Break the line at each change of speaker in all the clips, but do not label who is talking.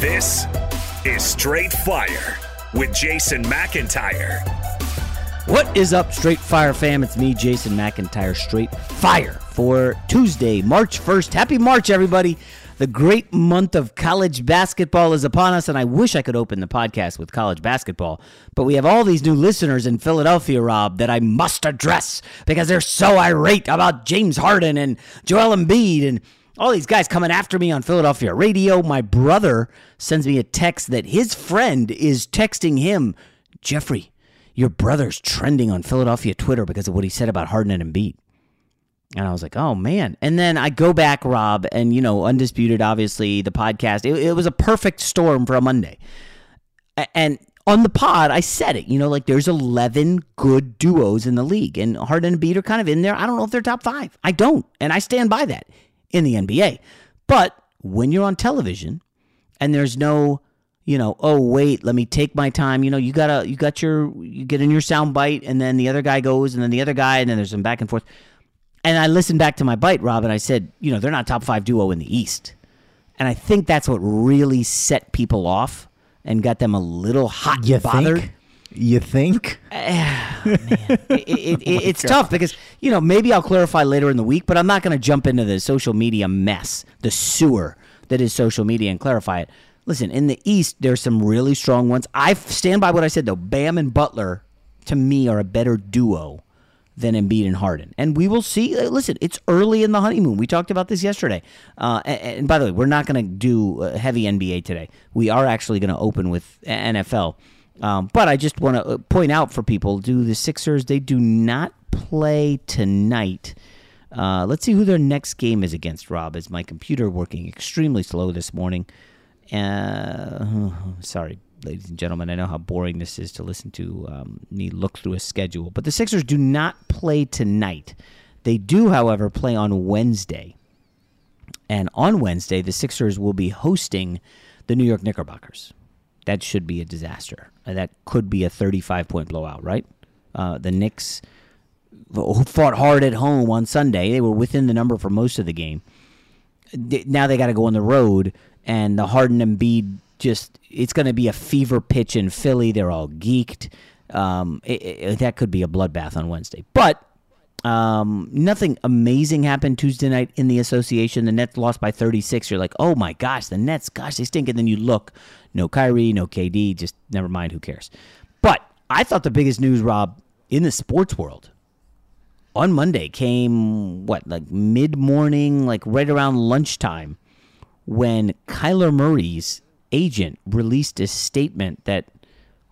This is Straight Fire with Jason McIntyre.
What is up, Straight Fire fam? It's me, Jason McIntyre, Straight Fire for Tuesday, March 1st. Happy March, everybody. The great month of college basketball is upon us, and I wish I could open the podcast with college basketball. But we have all these new listeners in Philadelphia, Rob, that I must address because they're so irate about James Harden and Joel Embiid and all these guys coming after me on Philadelphia radio. My brother sends me a text that his friend is texting him, Jeffrey, your brother's trending on Philadelphia Twitter because of what he said about Harden and Embiid. And I was like, oh man. And then I go back, Rob, and you know, Undisputed, obviously, the podcast, it, it was a perfect storm for a Monday. And on the pod, I said it, you know, like there's 11 good duos in the league, and Harden and Embiid are kind of in there. I don't know if they're top five. I don't. And I stand by that in the NBA. But when you're on television and there's no, you know, oh wait, let me take my time. You know, you gotta you got your you get in your sound bite and then the other guy goes and then the other guy and then there's some back and forth. And I listened back to my bite, Rob, and I said, you know, they're not top five duo in the East. And I think that's what really set people off and got them a little hot
You
bothered.
think? You think?
It- it- it- it's tough because you know maybe I'll clarify later in the week, but I'm not going to jump into the social media mess, the sewer that is social media, and clarify it. Listen, in the East, there's some really strong ones. I stand by what I said though. Bam and Butler, to me, are a better duo than Embiid and Harden, and we will see. uh, Listen, it's early in the honeymoon. We talked about this yesterday. Uh, and, and by the way, we're not going to do uh, heavy NBA today. We are actually going to open with NFL. Um, but I just want to point out for people: do the Sixers? They do not play tonight. Uh, let's see who their next game is against. Rob, is my computer working extremely slow this morning? Uh, sorry, ladies and gentlemen. I know how boring this is to listen to um, me look through a schedule. But the Sixers do not play tonight. They do, however, play on Wednesday. And on Wednesday, the Sixers will be hosting the New York Knickerbockers. That should be a disaster. That could be a 35 point blowout, right? Uh, the Knicks, fought hard at home on Sunday, they were within the number for most of the game. Now they got to go on the road, and the Harden and Embiid just it's going to be a fever pitch in Philly. They're all geeked. Um, it, it, that could be a bloodbath on Wednesday, but um, nothing amazing happened Tuesday night in the association. The Nets lost by 36. You're like, oh my gosh, the Nets, gosh, they stink. And then you look, no Kyrie, no KD, just never mind, who cares. But I thought the biggest news, Rob, in the sports world on Monday came, what, like mid morning, like right around lunchtime, when Kyler Murray's agent released a statement that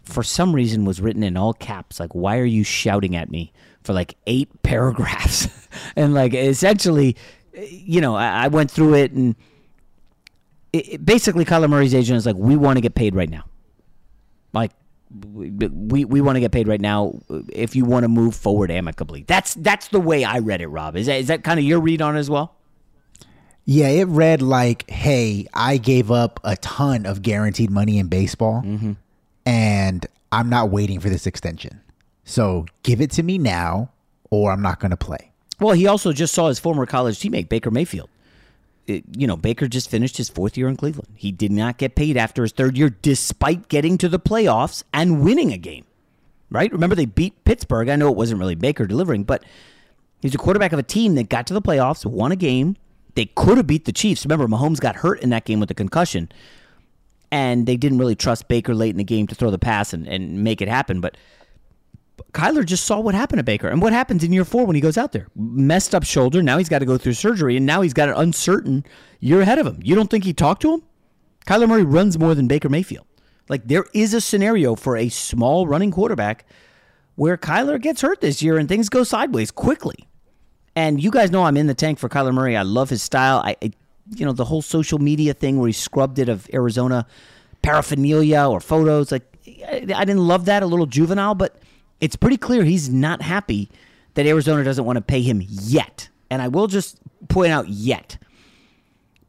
for some reason was written in all caps like why are you shouting at me for like eight paragraphs. And like essentially you know i, I went through it and it, it, basically Kyler Murray's agent is like we want to get paid right now. Like we we want to get paid right now if you want to move forward amicably. That's that's the way i read it rob. Is that is that kind of your read on it as well?
Yeah, it read like, "Hey, I gave up a ton of guaranteed money in baseball, mm-hmm. and I'm not waiting for this extension. So give it to me now, or I'm not going to play.
Well, he also just saw his former college teammate, Baker Mayfield. It, you know, Baker just finished his fourth year in Cleveland. He did not get paid after his third year, despite getting to the playoffs and winning a game. Right? Remember, they beat Pittsburgh. I know it wasn't really Baker delivering, but he's a quarterback of a team that got to the playoffs, won a game. They could have beat the Chiefs. Remember, Mahomes got hurt in that game with a concussion and they didn't really trust Baker late in the game to throw the pass and, and make it happen. But Kyler just saw what happened to Baker. And what happens in year four when he goes out there? Messed up shoulder. Now he's got to go through surgery, and now he's got an uncertain year ahead of him. You don't think he talked to him? Kyler Murray runs more than Baker Mayfield. Like, there is a scenario for a small running quarterback where Kyler gets hurt this year and things go sideways quickly. And you guys know I'm in the tank for Kyler Murray. I love his style. I, you know, the whole social media thing where he scrubbed it of Arizona paraphernalia or photos. Like, I, I didn't love that, a little juvenile, but it's pretty clear he's not happy that Arizona doesn't want to pay him yet. And I will just point out yet,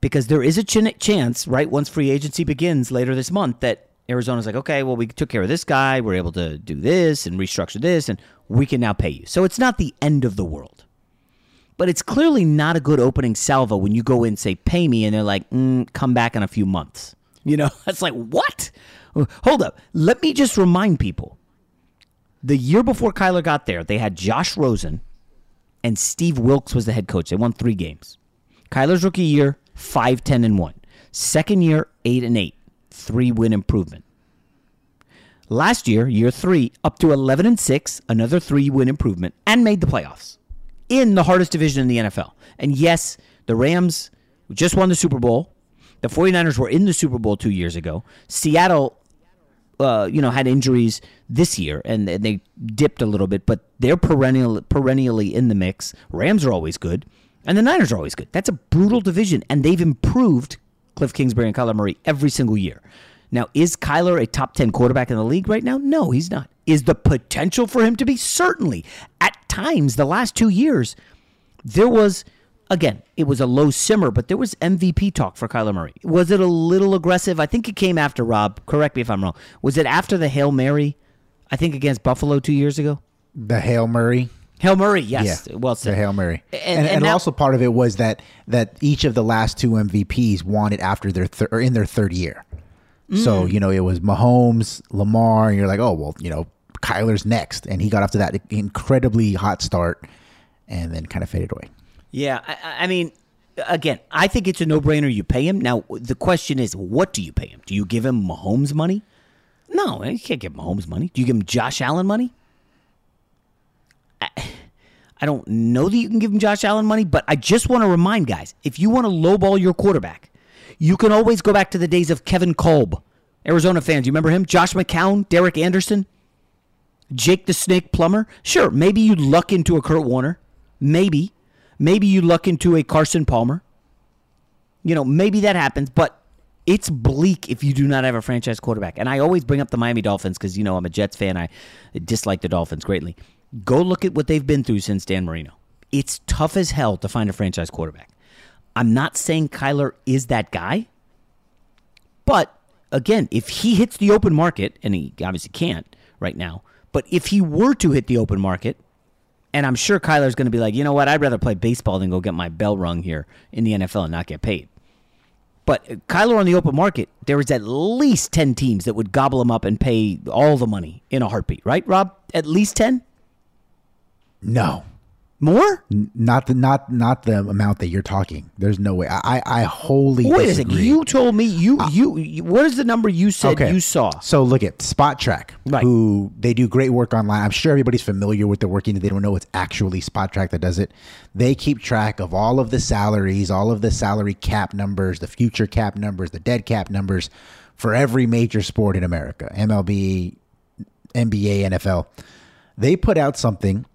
because there is a ch- chance, right, once free agency begins later this month, that Arizona's like, okay, well, we took care of this guy. We're able to do this and restructure this, and we can now pay you. So it's not the end of the world. But it's clearly not a good opening salvo when you go in and say, pay me, and they're like, mm, come back in a few months. You know, that's like, what? Hold up. Let me just remind people the year before Kyler got there, they had Josh Rosen and Steve Wilks was the head coach. They won three games. Kyler's rookie year, 5 10 and 1. Second year, 8 and 8. Three win improvement. Last year, year three, up to 11 and 6, another three win improvement, and made the playoffs in the hardest division in the NFL. And yes, the Rams just won the Super Bowl. The 49ers were in the Super Bowl two years ago. Seattle, uh, you know, had injuries this year and they dipped a little bit, but they're perennial, perennially in the mix. Rams are always good, and the Niners are always good. That's a brutal division, and they've improved Cliff Kingsbury and Kyler Murray every single year. Now, is Kyler a top 10 quarterback in the league right now? No, he's not. Is the potential for him to be? Certainly. At times, the last two years, there was, again, it was a low simmer, but there was MVP talk for Kyler Murray. Was it a little aggressive? I think it came after, Rob. Correct me if I'm wrong. Was it after the Hail Mary, I think, against Buffalo two years ago?
The Hail Murray?
Hail Murray, yes. Yeah, well said.
The Hail Mary, And, and, and, and now, also part of it was that that each of the last two MVPs won it after their thir- or in their third year. Mm. So, you know, it was Mahomes, Lamar, and you're like, oh, well, you know, Kyler's next. And he got off to that incredibly hot start and then kind of faded away.
Yeah. I, I mean, again, I think it's a no brainer. You pay him. Now, the question is, what do you pay him? Do you give him Mahomes money? No, you can't give Mahomes money. Do you give him Josh Allen money? I, I don't know that you can give him Josh Allen money, but I just want to remind guys if you want to lowball your quarterback, you can always go back to the days of Kevin Kolb. Arizona fans, you remember him? Josh McCown, Derek Anderson, Jake the Snake Plummer. Sure, maybe you'd luck into a Kurt Warner. Maybe. Maybe you luck into a Carson Palmer. You know, maybe that happens, but it's bleak if you do not have a franchise quarterback. And I always bring up the Miami Dolphins because, you know, I'm a Jets fan. I dislike the Dolphins greatly. Go look at what they've been through since Dan Marino. It's tough as hell to find a franchise quarterback. I'm not saying Kyler is that guy, but again, if he hits the open market, and he obviously can't right now, but if he were to hit the open market, and I'm sure Kyler's going to be like, you know what, I'd rather play baseball than go get my bell rung here in the NFL and not get paid. But uh, Kyler on the open market, there is at least 10 teams that would gobble him up and pay all the money in a heartbeat, right, Rob? At least 10?
No.
More?
N- Not the not not the amount that you're talking. There's no way. I I, I wholly
Wait a second. You told me you, you you what is the number you said you saw?
So look at Spotrac,
Right.
who they do great work online. I'm sure everybody's familiar with their working. They don't know it's actually Spotrac that does it. They keep track of all of the salaries, all of the salary cap numbers, the future cap numbers, the dead cap numbers for every major sport in America: MLB, NBA, NFL. They put out something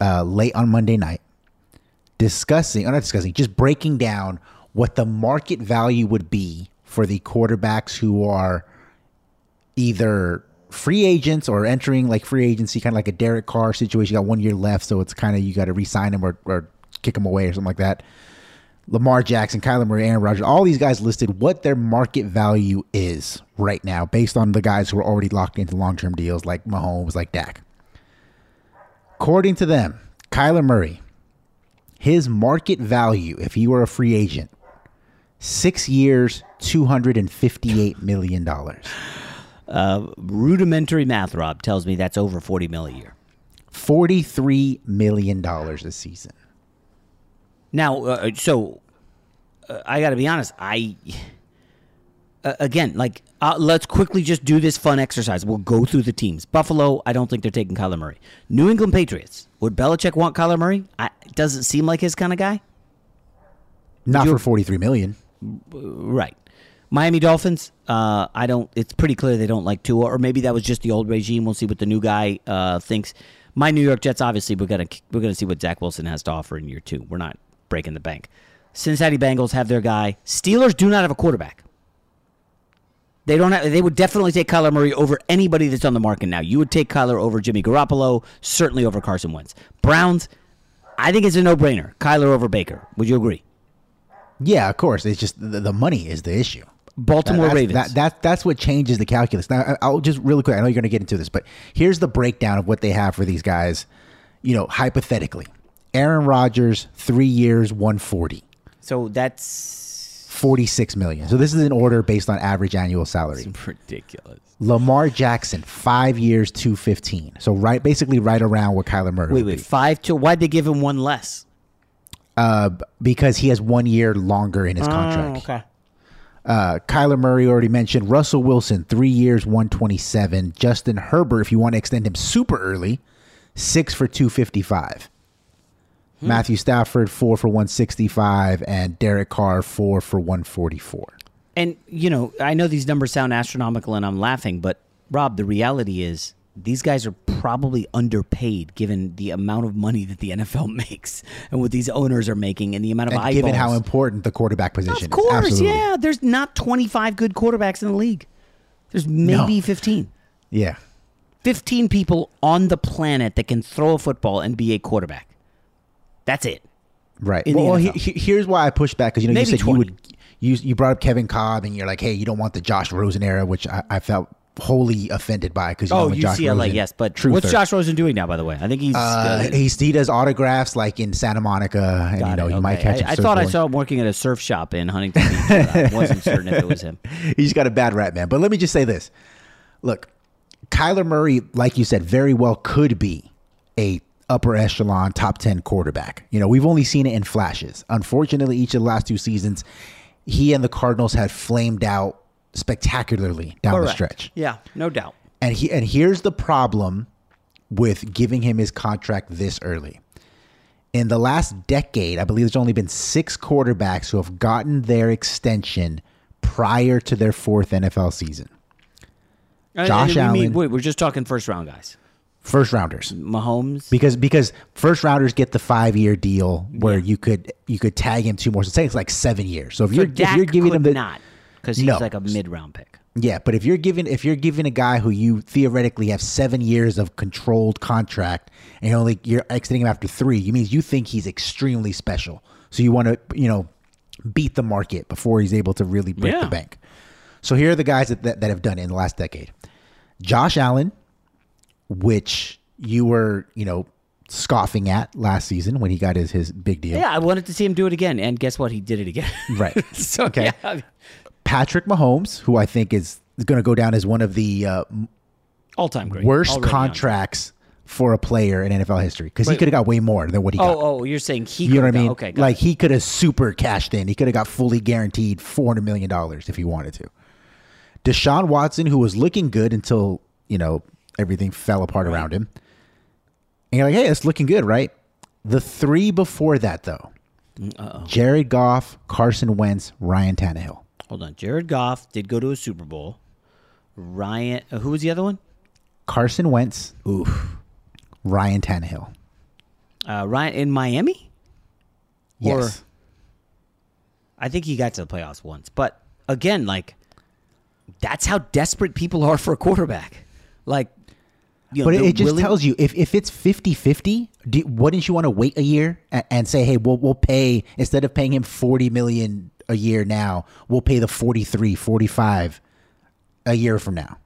uh, late on Monday night discussing, or not discussing, just breaking down what the market value would be for the quarterbacks who are either free agents or entering like free agency, kind of like a Derek Carr situation. You got one year left, so it's kind of you got to re-sign him or, or kick him away or something like that. Lamar Jackson, Kyler Murray, Aaron Rodgers, all these guys listed what their market value is right now based on the guys who are already locked into long-term deals like Mahomes, like Dak. According to them, Kyler Murray, his market value if he were a free agent, six years, two hundred and fifty-eight million dollars.
Uh, rudimentary math, Rob, tells me that's over 40 mil a year.
Forty-three million dollars a season.
Now, uh, so uh, I got to be honest. I uh, again, like, uh, let's quickly just do this fun exercise. We'll go through the teams. Buffalo, I don't think they're taking Kyler Murray. New England Patriots. Would Belichick want Kyler Murray? I, doesn't seem like his kind of guy.
Not
You-
for forty-three million.
Right. Miami Dolphins. Uh, I don't. It's pretty clear they don't like Tua, or maybe that was just the old regime. We'll see what the new guy uh, thinks. My New York Jets. Obviously, we're gonna we're gonna see what Zach Wilson has to offer in year two. We're not breaking the bank. Cincinnati Bengals have their guy. Steelers do not have a quarterback. They don't have. They would definitely take Kyler Murray over anybody that's on the market now. You would take Kyler over Jimmy Garoppolo, certainly over Carson Wentz. Browns. I think it's a no-brainer. Kyler over Baker. Would you agree?
Yeah, of course. It's just the, the money is the issue.
Baltimore
that's,
Ravens.
That, that that's what changes the calculus. Now, I- I'll just really quick. I know you're going to get into this, but here's the breakdown of what they have for these guys. You know, hypothetically, Aaron Rodgers, three years, one forty.
So that's
46 million. So this is an order based on average annual salary.
ridiculous.
Lamar Jackson, five years, 215. So right, basically right around what Kyler Murray
Wait, wait,
be.
five to why'd they give him one less?
Uh, because he has one year longer in his contract.
okay.
Uh, Kyler Murray already mentioned. Russell Wilson, three years, 127. Justin Herbert, if you want to extend him super early, six for 255.
Hmm.
Matthew Stafford, four for 165. And Derek Carr, four for 144.
And you know, I know these numbers sound astronomical, and I'm laughing, but Rob, the reality is these guys are probably underpaid given the amount of money that the NFL makes and what these owners are making and the amount of
And
eyeballs.
given how important the quarterback position
of course,
is. Absolutely.
yeah. There's not 25 good quarterbacks in the league. There's maybe
No.
15.
Yeah.
15 people on the planet that can throw a football and be a quarterback. That's it.
Right.
in
well, he, he- here's why I push back because you know
Maybe
you said
20.
you would you you brought up Kevin Kolb and you're like, hey, you don't want the Josh Rosen era, which I, I felt wholly offended by because you
Oh,
know, Josh
UCLA,
Rosen,
yes. But
truther.
what's Josh Rosen doing now, by the way? I think he's.
Uh, he's, he does autographs like in Santa Monica, and you know
it,
you might
okay.
catch him.
I, I thought I saw him working at a surf shop in Huntington Beach. but I wasn't certain if it was him.
He's got a bad rap, man. But let me just say this: Look, Kyler Murray, like you said, very well could be a upper echelon top ten quarterback. You know, we've only seen it in flashes. Unfortunately, each of the last two seasons, he and the Cardinals had flamed out spectacularly down the stretch.
Yeah, no doubt.
And he and here's the problem with giving him his contract this early. In the last decade, I believe there's only been six quarterbacks who have gotten their extension prior to their fourth NFL season. Josh
and we mean-
Allen.
wait, we're just talking first round guys.
First rounders.
Mahomes.
Because because first rounders get the five year deal where you could you could tag him two more. So say it's like seven years. So if
So
you're
Dak
if you're giving him the
not because he's
No.
like a mid round pick.
Yeah, but if you're giving if you're giving a guy who you theoretically have seven years of controlled contract and you're only you're exiting him after three, you means you think he's extremely special. So you want to you know beat the market before he's able to really break
Yeah.
the bank. So here are the guys that, that, that have done it in the last decade. Josh Allen, which you were, you know, scoffing at last season when he got his, his big deal.
Yeah, I wanted to see him do it again, and guess what? He did it again.
Right.
so
Okay.
yeah,
Patrick Mahomes, who I think is is going to go down as one of the uh,
all time great.
worst
Already on.
contracts for a player in NFL history because he could have got way more than what he got.
Oh, oh, you're saying he?
you know what I
got-
mean?
Okay,
like
it.
he could have super cashed in. He could have got fully guaranteed four hundred million dollars if he wanted to. Deshaun Watson, who was looking good until you know everything fell apart around him, and you're like, hey, it's looking good, right? The three before that, though,
Uh-oh.
Jared Goff, Carson Wentz, Ryan Tannehill.
Hold on. Jared Goff did go to a Super Bowl. Ryan, uh, who was the other one?
Carson Wentz, oof, Ryan Tannehill.
Uh, Ryan in Miami. Or-
Yes,
I think he got to the playoffs once, but again, like that's how desperate people are for a quarterback. Like, you know,
but it, just
willing-
tells you if, if it's 50-50, do, wouldn't you want to wait a year and, and say, hey, we'll we'll pay instead of paying him forty million a year now, we'll pay the 43, 45 a year from now.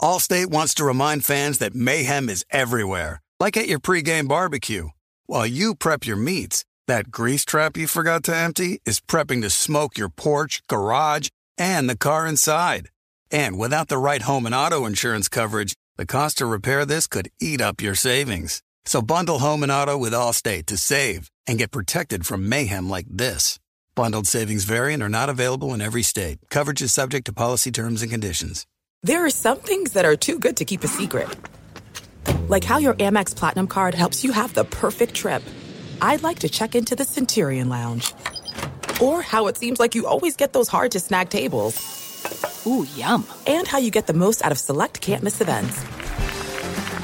Allstate wants to remind fans that mayhem is everywhere, like at your pregame barbecue. While you prep your meats, that grease trap you forgot to empty is prepping to smoke your porch, garage, and the car inside. And without the right home and auto insurance coverage, the cost to repair this could eat up your savings. So bundle home and auto with Allstate to save and get protected from mayhem like this. Bundled savings vary and are not available in every state. Coverage is subject to policy terms and conditions.
There are some things that are too good to keep a secret. Like how your Amex Platinum card helps you have the perfect trip. I'd like to check into the Centurion Lounge. Or how it seems like you always get those hard to snag tables.
Ooh, yum.
And how you get the most out of select can't miss events.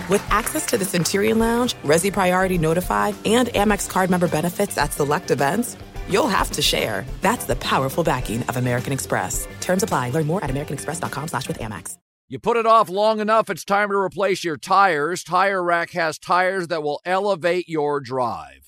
With access to the Centurion Lounge, Resy Priority Notified, and Amex card member benefits at select events, you'll have to share. That's the powerful backing of American Express. Terms apply. Learn more at americanexpress.com slash with Amex.
You put it off long enough, it's time to replace your tires. Tire Rack has tires that will elevate your drive.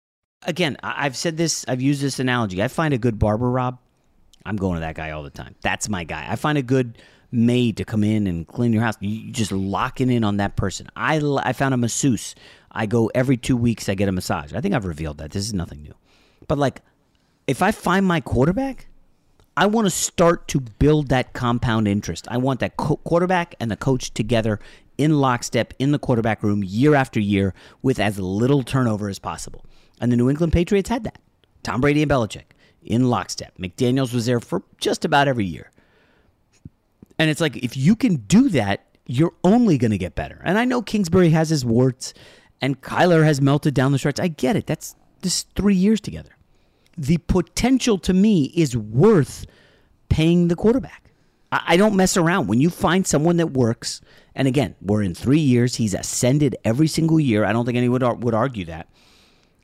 Again, I've said this, I've used this analogy. I find a good barber, Rob. I'm going to that guy all the time. That's my guy. I find a good maid to come in and clean your house. You just locking in on that person. I, I found a masseuse. I go every two weeks, I get a massage. I think I've revealed that. This is nothing new. But like, if I find my quarterback, I want to start to build that compound interest. I want that co- quarterback and the coach together in lockstep in the quarterback room year after year with as little turnover as possible. And the New England Patriots had that. Tom Brady and Belichick in lockstep. McDaniels was there for just about every year. And it's like if you can do that, you're only going to get better. And I know Kingsbury has his warts and Kyler has melted down the stretch. I get it. That's this 3 years together. The potential to me is worth paying the quarterback. I, I don't mess around. When you find someone that works, and again, we're in 3 years, he's ascended every single year. I don't think anyone would, ar- would argue that.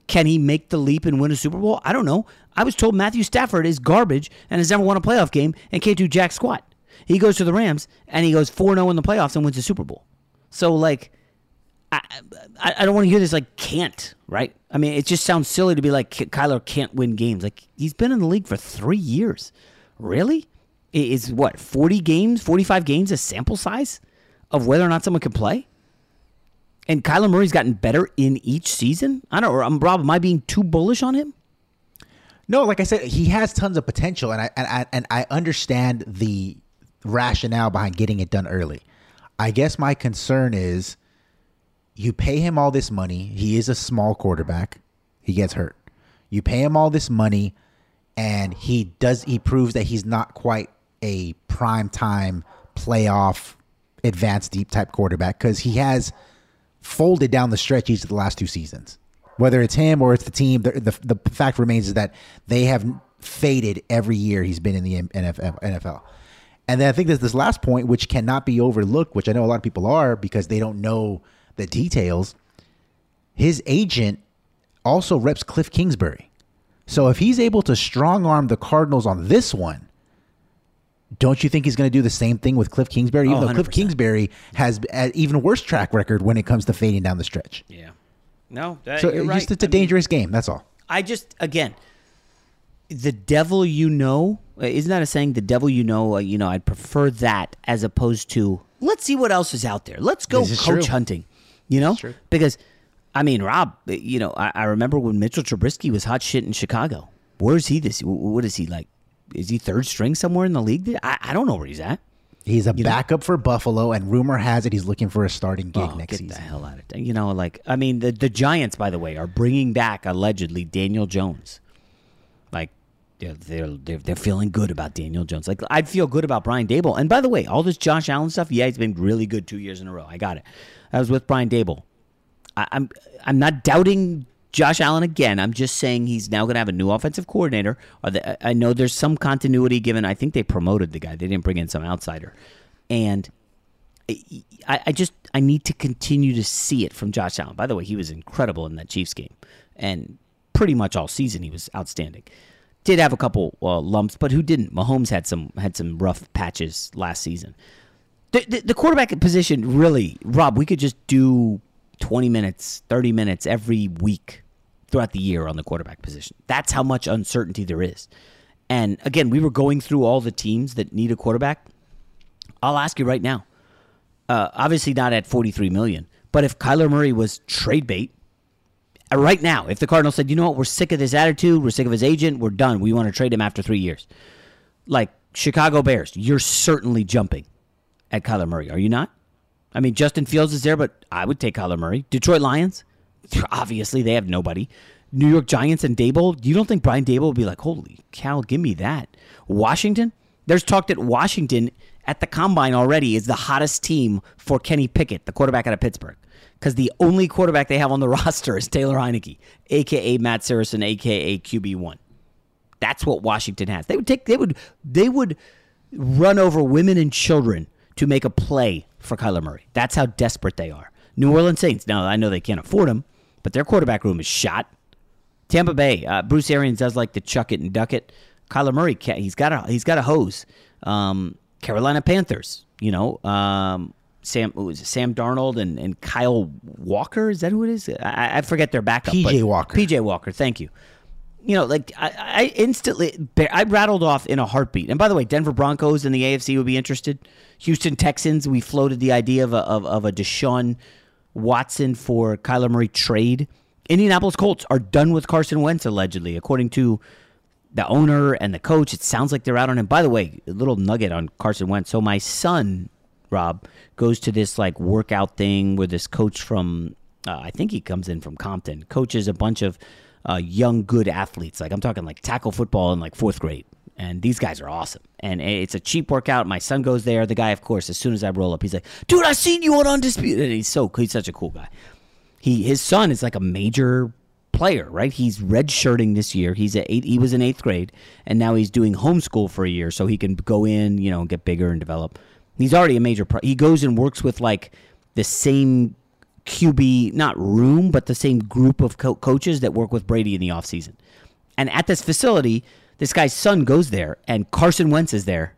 Can he make the leap and win a Super Bowl? I don't know. I was told Matthew Stafford is garbage and has never won a playoff game and can't do jack squat. He goes to the Rams and he goes 4 0 in the playoffs and wins the Super Bowl. So, like, I, I, I don't want to hear this, like, can't, right? I mean, it just sounds silly to be like, Ky- Kyler can't win games. Like, he's been in the league for three years. Really? Is what, 40 games, 45 games a sample size of whether or not someone can play? And Kyler Murray's gotten better in each season? I don't know. I'm um, Rob, am I being too bullish on him?
No, like I said, he has tons of potential, and I and I, and I understand the rationale behind getting it done early. I guess my concern is you pay him all this money. He is a small quarterback. He gets hurt. You pay him all this money, and he does. He proves that he's not quite a prime time playoff advanced deep type quarterback because he has folded down the stretch each of the last two seasons. Whether it's him or it's the team, the, the, the fact remains is that they have faded every year he's been in the NFL. NFL. And then I think there's this last point, which cannot be overlooked, which I know a lot of people are because they don't know the details. His agent also reps Cliff Kingsbury. So if he's able to strong arm the Cardinals on this one, don't you think he's going to do the same thing with Cliff Kingsbury? Even
Oh,
though Cliff Kingsbury has an even worse track record when it comes to fading down the stretch.
Yeah. No, that,
so
you're
it's
right.
just it's a dangerous game. That's all.
I just again, the devil you know uh, isn't that a saying? The devil you know, uh, you know. I'd prefer that as opposed to let's see what else is out there. Let's go coach
true.
hunting. You know, because I mean, Rob, uh, you know, I, I remember when Mitchell Trubisky was hot shit in Chicago. Where's he this? What is he like? Is he third string somewhere in the league? I, I don't know where he's at.
He's a backup for Buffalo, and rumor has it he's looking for a starting gig
Oh,
next
get
season.
the hell out of it. You know, like I mean, the the Giants, by the way, are bringing back allegedly Daniel Jones. Like they're they're they're, they're feeling good about Daniel Jones. Like I'd feel good about Brian Daboll. And by the way, all this Josh Allen stuff, yeah, he's been really good two years in a row. I got it. I was with Brian Daboll. I, I'm I'm not doubting Josh Allen again. I'm just saying he's now going to have a new offensive coordinator. Or the, I know there's some continuity given. I think they promoted the guy. They didn't bring in some outsider, and I, I just I need to continue to see it from Josh Allen. By the way, he was incredible in that Chiefs game, and pretty much all season he was outstanding. Did have a couple uh, lumps, but who didn't? Mahomes had some had some rough patches last season. The, the, the quarterback position really, Rob. We could just do twenty minutes, thirty minutes every week throughout the year on the quarterback position. That's how much uncertainty there is. And again, we were going through all the teams that need a quarterback. I'll ask you right now. Uh, obviously not at 43 million, but if Kyler Murray was trade bait uh, right now, if the Cardinals said, "You know what? We're sick of this attitude. We're sick of his agent. We're done. We want to trade him after 3 years." Like Chicago Bears, you're certainly jumping at Kyler Murray, are you not? I mean, Justin Fields is there, but I would take Kyler Murray. Detroit Lions, obviously they have nobody. New York Giants and Daboll, you don't think Brian Daboll would be like, holy cow, give me that? Washington, there's talk that Washington at the combine already is the hottest team for Kenny Pickett, the quarterback out of Pittsburgh. Because the only quarterback they have on the roster is Taylor Heinicke, aka Matt Saracen, aka QB one. That's what Washington has. They would take they would they would run over women and children to make a play for Kyler Murray. That's how desperate they are. New Orleans Saints. Now I know they can't afford him, but their quarterback room is shot. Tampa Bay. Uh, Bruce Arians does like to chuck it and duck it. Kyler Murray, he's got a he's got a hose. Um, Carolina Panthers, you know, um, Sam Sam Darnold and, and Kyle Walker. Is that who it is? I, I forget their backup.
PJ Walker.
PJ Walker. Thank you. You know, like I, I instantly I rattled off in a heartbeat. And by the way, Denver Broncos in the AFC would be interested. Houston Texans. We floated the idea of a, of, of a Deshaun Watson for Kyler Murray trade. Indianapolis Colts are done with Carson Wentz allegedly, according to the owner and the coach. It sounds like they're out on him. By the way, a little nugget on Carson Wentz. So my son, Rob, goes to this like workout thing with this coach from uh, I think he comes in from Compton. Coaches a bunch of uh, young good athletes. Like I'm talking like tackle football in like fourth grade. And these guys are awesome. And it's a cheap workout. My son goes there. The guy, of course, as soon as I roll up, he's like, dude, I seen you on Undisputed. And he's so he's such a cool guy. He his son is like a major player, right? He's redshirting this year. He's at eight, he was in eighth grade, and now he's doing homeschool for a year, so he can go in, you know, get bigger and develop. He's already a major. Pro- he goes and works with like the same QB, not room, but the same group of co- coaches that work with Brady in the offseason. And at this facility, this guy's son goes there, and Carson Wentz is there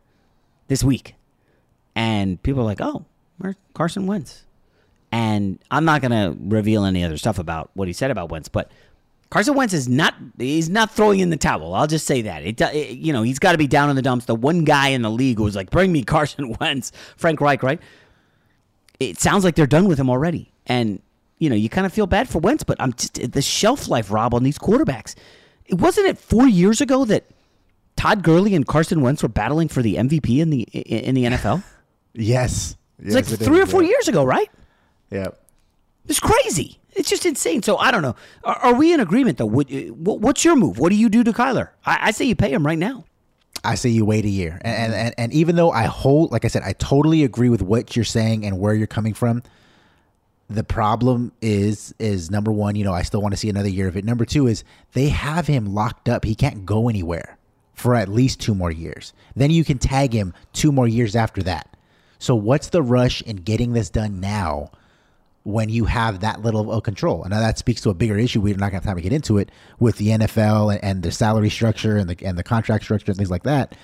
this week. And people are like, oh, where's Carson Wentz? And I'm not going to reveal any other stuff about what he said about Wentz, but Carson Wentz is not he's not throwing in the towel. I'll just say that. It, it you know, he's got to be down in the dumps. The one guy in the league who was like, "Bring me Carson Wentz." Frank Reich, right? It sounds like they're done with him already. And you know, you kind of feel bad for Wentz, but I'm just the shelf life Rob on these quarterbacks. It wasn't it 4 years ago that Todd Gurley and Carson Wentz were battling for the MVP in the in the NFL?
yes.
It's yes, like 3 or 4 years ago, right?
Yeah.
It's crazy. It's just insane. So I don't know. Are, are we in agreement though? What, what's your move? What do you do to Kyler? I, I, say you pay him right now.
I say you wait a year. And, and and even though I hold, like I said, I totally agree with what you're saying and where you're coming from. The problem is is number one, you know, I still want to see another year of it. Number two is they have him locked up. He can't go anywhere for at least two more years. Then you can tag him two more years after that. So what's the rush in getting this done now? when you have that little of control. And now that speaks to a bigger issue. We're not to have time to get into it with the NFL and, and, the salary structure and the and the contract structure and things like that.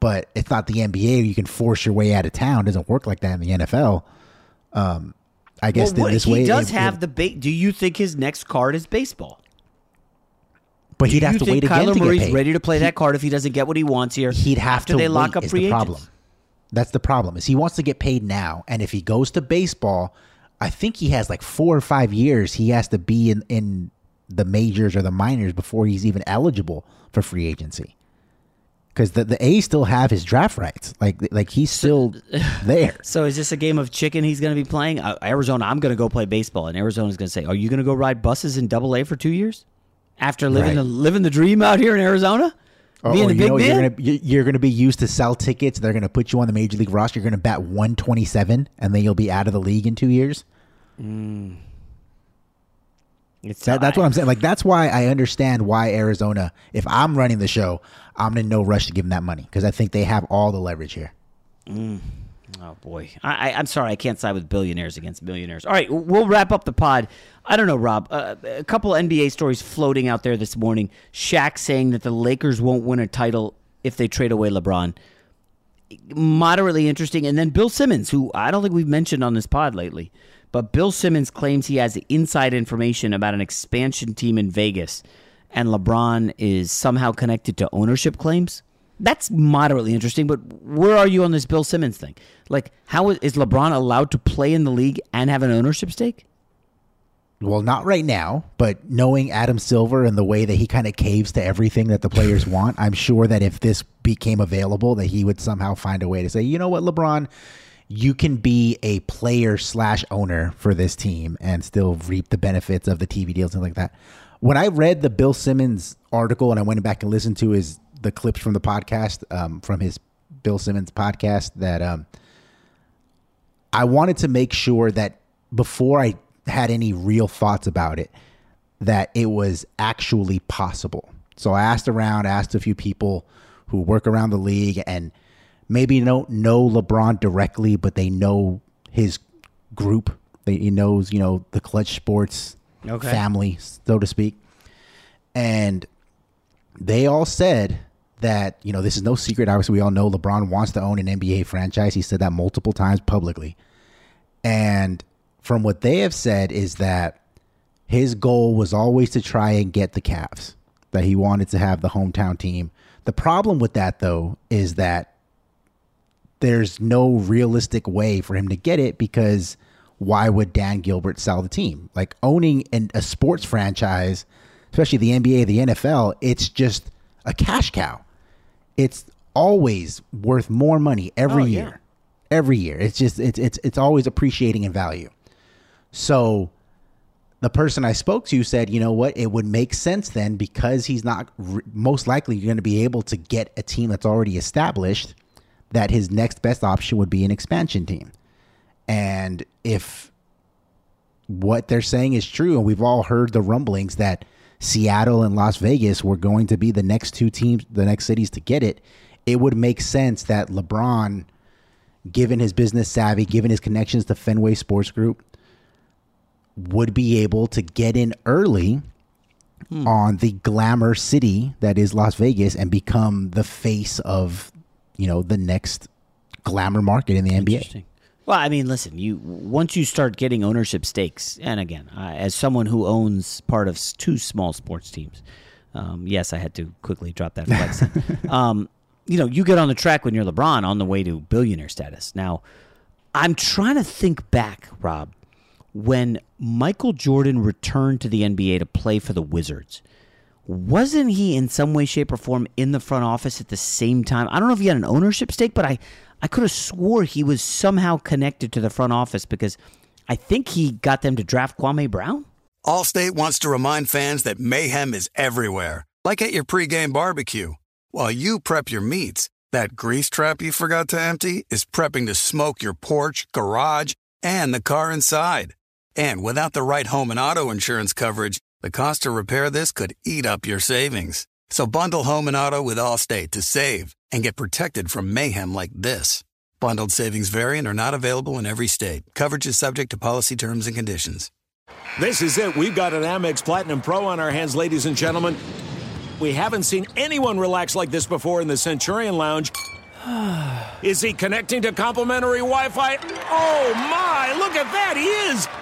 But it's not the NBA. You can force your way out of town. It doesn't work like that in the NFL. Um, I guess
well, what,
this
he
way
he does
it,
have
it,
the bait. Do you think his next card is baseball?
But he'd
Do
have to wait again
Kyler
to
Murray's
get paid.
ready to play that card if he doesn't get what he wants here.
He'd have to
they lock up free
the
agents.
problem. That's the problem. Is he wants to get paid now, and if he goes to baseball, I think he has like four or five years. He has to be in in the majors or the minors before he's even eligible for free agency. Because the the A's still have his draft rights, like like he's still there.
So is this a game of chicken he's going to be playing? Uh, Arizona, I'm going to go play baseball, and Arizona's going to say, "Are you going to go ride buses in Double A for two years after living
Right.
the living the dream out here in Arizona,
Or,
being
or you
big
know, you're
man?"
you're gonna be used to sell tickets. They're gonna put you on the major league roster. You're gonna bat 127, and then you'll be out of the league in two years.
It's
That, that's what I'm saying. Like that's why I understand why Arizona. If I'm running the show, I'm in no rush to give them that money because I think they have all the leverage here.
Oh boy, I, I'm sorry, I can't side with billionaires against millionaires. All right, we'll wrap up the pod. I don't know, Rob. Uh, a couple NBA stories floating out there this morning. Shaq saying that the Lakers won't win a title if they trade away LeBron. Moderately interesting, and then Bill Simmons, who I don't think we've mentioned on this pod lately, but Bill Simmons claims he has inside information about an expansion team in Vegas, and LeBron is somehow connected to ownership claims. That's moderately interesting, but where are you on this Bill Simmons thing? Like, how is, is LeBron allowed to play in the league and have an ownership stake?
Well, not right now, but knowing Adam Silver and the way that he kind of caves to everything that the players want, I'm sure that if this became available, that he would somehow find a way to say, you know what, LeBron, you can be a player slash owner for this team and still reap the benefits of the TV deals and like that. When I read the Bill Simmons article and I went back and listened to his the clips from the podcast um, from his Bill Simmons podcast, that um, I wanted to make sure that before I had any real thoughts about it, that it was actually possible. So I asked around, asked a few people who work around the league and maybe don't know LeBron directly, but they know his group. They, he knows, you know, the Clutch Sports
Okay.
family, so to speak. And they all said that you know this is no secret. Obviously, we all know LeBron wants to own an NBA franchise. He said that multiple times publicly, and from what they have said is that his goal was always to try and get the Cavs. That he wanted to have the hometown team. The problem with that though is that there's no realistic way for him to get it because why would Dan Gilbert sell the team? Like owning an, a sports franchise, especially the NBA, the NFL, it's just a cash cow. It's always worth more money every
Oh, yeah.
year. Every year. It's just it's it's it's always appreciating in value. So the person I spoke to said, you know what, it would make sense then because he's not r- most likely going to be able to get a team that's already established, that his next best option would be an expansion team. And if what they're saying is true, and we've all heard the rumblings that Seattle and Las Vegas were going to be the next two teams, the next cities to get it, it would make sense that LeBron, given his business savvy, given his connections to Fenway Sports Group, would be able to get in early hmm. on the glamour city that is Las Vegas and become the face of, you know, the next glamour market in the NBA.
Well, I mean, listen, you once you start getting ownership stakes, and again, I, as someone who owns part of two small sports teams, um, yes, I had to quickly drop that flex. um, you know, you get on the track when you're LeBron on the way to billionaire status. Now, I'm trying to think back, Rob, when Michael Jordan returned to the NBA to play for the Wizards. Wasn't he in some way, shape, or form in the front office at the same time? I don't know if he had an ownership stake, but I, I could have swore he was somehow connected to the front office because I think he got them to draft Kwame Brown.
Allstate wants to remind fans that mayhem is everywhere, like at your pregame barbecue. While you prep your meats, that grease trap you forgot to empty is prepping to smoke your porch, garage, and the car inside. And without the right home and auto insurance coverage, the cost to repair this could eat up your savings. So bundle home and auto with Allstate to save and get protected from mayhem like this. Bundled savings variant are not available in every state. Coverage is subject to policy terms and conditions.
This is it. We've got an Amex Platinum Pro on our hands, ladies and gentlemen. We haven't seen anyone relax like this before in the Centurion Lounge. Is he connecting to complimentary Wi Fi? Oh my, look at that, he is!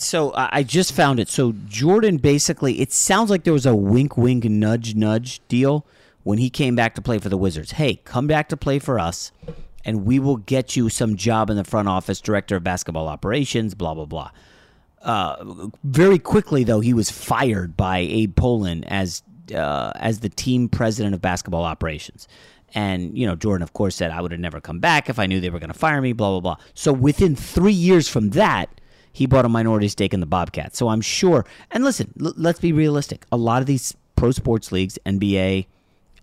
So uh, I just found it. So Jordan basically, it sounds like there was a wink, wink, nudge, nudge deal when he came back to play for the Wizards. Hey, come back to play for us, and we will get you some job in the front office, director of basketball operations, blah blah blah. Uh, very quickly, though, he was fired by Abe Pollin as uh, as the team president of basketball operations. And you know, Jordan, of course, said I would have never come back if I knew they were going to fire me. Blah blah blah. So within three years from that, he bought a minority stake in the Bobcats. So I'm sure. And listen, l- let's be realistic. A lot of these pro sports leagues, NBA,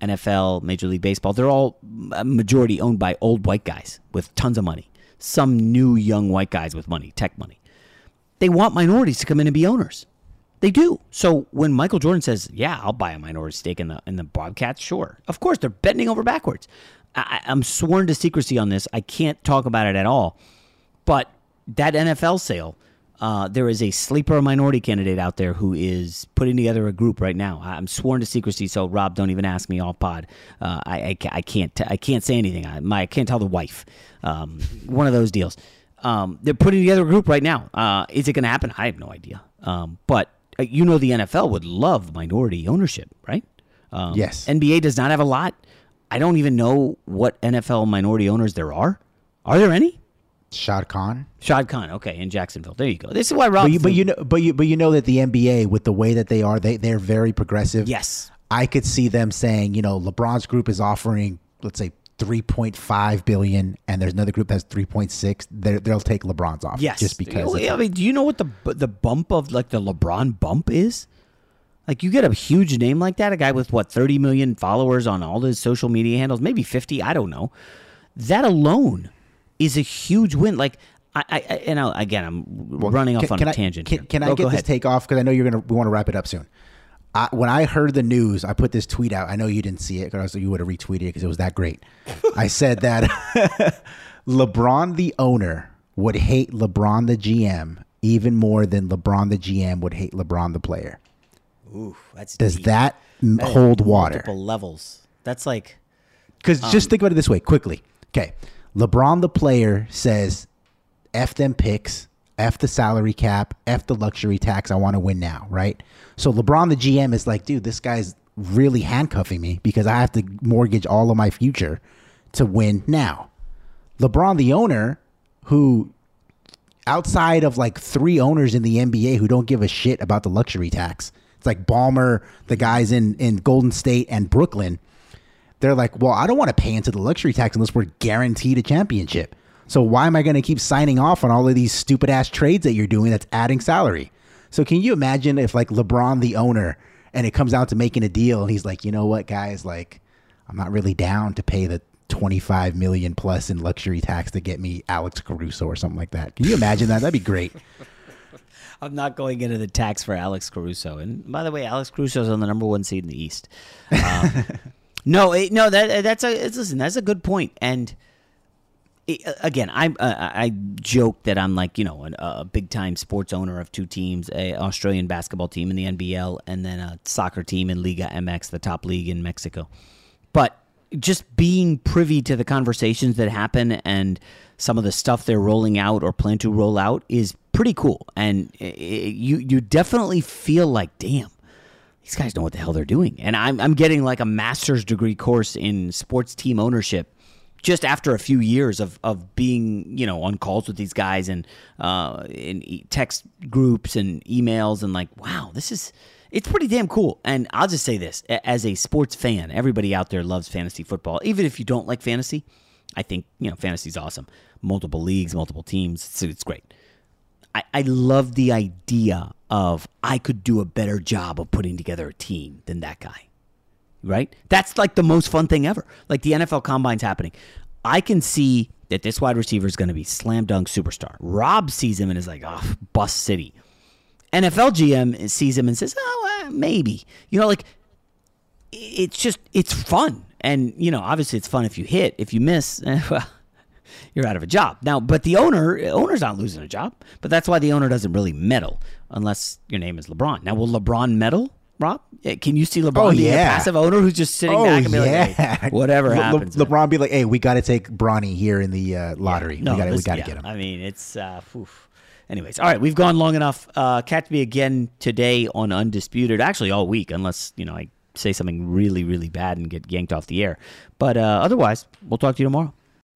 NFL, Major League Baseball, they're all uh, majority owned by old white guys with tons of money. Some new young white guys with money, tech money they want minorities to come in and be owners. They do. So when Michael Jordan says, "Yeah, I'll buy a minority stake in the in the Bobcats," sure, of course they're bending over backwards. I, I'm sworn to secrecy on this. I can't talk about it at all. But that NFL sale, uh, there is a sleeper minority candidate out there who is putting together a group right now. I'm sworn to secrecy, so Rob, don't even ask me off pod. Uh, I, I, I, can't I can't say anything. I, my, I can't tell the wife. Um, one of those deals. Um, they're putting together a group right now. Uh, is it going to happen? I have no idea. Um, but uh, you know, the NFL would love minority ownership, right? Um,
yes.
NBA does not have a lot. I don't even know what NFL minority owners there are. Are there any?
Shad Khan.
Shad Khan. Okay, in Jacksonville. There you go. This is why Rob.
But you, but you know, but you, but you know that the NBA, with the way that they are, they they're very progressive.
Yes.
I could see them saying, you know, LeBron's group is offering, let's say, 3.5 billion and there's another group that's 3.6 they'll take lebron's off
yes
just because
i mean do you know what the the bump of like the lebron bump is like you get a huge name like that a guy with what 30 million followers on all his social media handles maybe 50 i don't know that alone is a huge win like I, I and I'll, again i'm well, running
can,
off on
can
a
I,
tangent
can, can i get this take off because i know you're gonna we want to wrap it up soon I, when I heard the news, I put this tweet out. I know you didn't see it because you would have retweeted it because it was that great. I said that LeBron, the owner, would hate LeBron, the GM, even more than LeBron, the GM, would hate LeBron, the player.
Ooh, that's
does
deep.
that,
that
hold water?
Multiple levels. That's like
because um, just think about it this way, quickly. Okay, LeBron, the player, says, "F them picks." F the salary cap, F the luxury tax. I want to win now, right? So LeBron, the GM, is like, dude, this guy's really handcuffing me because I have to mortgage all of my future to win now. LeBron, the owner, who outside of like three owners in the NBA who don't give a shit about the luxury tax, it's like Ballmer, the guys in, in Golden State and Brooklyn. They're like, well, I don't want to pay into the luxury tax unless we're guaranteed a championship. So why am I going to keep signing off on all of these stupid ass trades that you're doing that's adding salary? So can you imagine if like LeBron the owner and it comes out to making a deal and he's like, "You know what, guys, like I'm not really down to pay the 25 million plus in luxury tax to get me Alex Caruso or something like that." Can you imagine that? That'd be great.
I'm not going into the tax for Alex Caruso. And by the way, Alex Caruso is on the number one seed in the East. Um, no, it, no, that that's a listen. That's a good point. And again, I uh, I joke that I'm like you know a, a big time sports owner of two teams, a Australian basketball team in the NBL, and then a soccer team in Liga MX, the top league in Mexico. But just being privy to the conversations that happen and some of the stuff they're rolling out or plan to roll out is pretty cool, and it, you you definitely feel like damn. These guys know what the hell they're doing, and I'm I'm getting like a master's degree course in sports team ownership just after a few years of, of being you know on calls with these guys and uh, in text groups and emails and like wow this is it's pretty damn cool. And I'll just say this as a sports fan, everybody out there loves fantasy football. Even if you don't like fantasy, I think, you know, fantasy's awesome. Multiple leagues, multiple teams, it's, it's great. I, I love the idea of I could do a better job of putting together a team than that guy. Right? That's like the most fun thing ever. Like the NFL combine's happening. I can see that this wide receiver is going to be slam dunk superstar. Rob sees him and is like, oh, bust city. NFL GM sees him and says, oh, uh, maybe. You know, like, it's just, it's fun. And, you know, obviously it's fun if you hit. If you miss, eh, well, you're out of a job. Now, but the owner, owner's not losing a job, but that's why the owner doesn't really meddle unless your name is LeBron. Now, will LeBron meddle? Rob, can you see LeBron
oh,
being
yeah.
a passive owner who's just sitting
oh,
back and be
yeah.
like, hey, whatever
Le-
happens?
Le- LeBron be like, "Hey, we got to take Bronny here in the uh, lottery.
Yeah. No,
we got to, we got to
yeah.
get him."
I mean, it's uh, oof. Anyways, all right, we've gone long enough. Uh, catch me again today on Undisputed. Actually, all week, unless you know I say something really, really bad and get yanked off the air. But uh, otherwise, we'll talk to you tomorrow.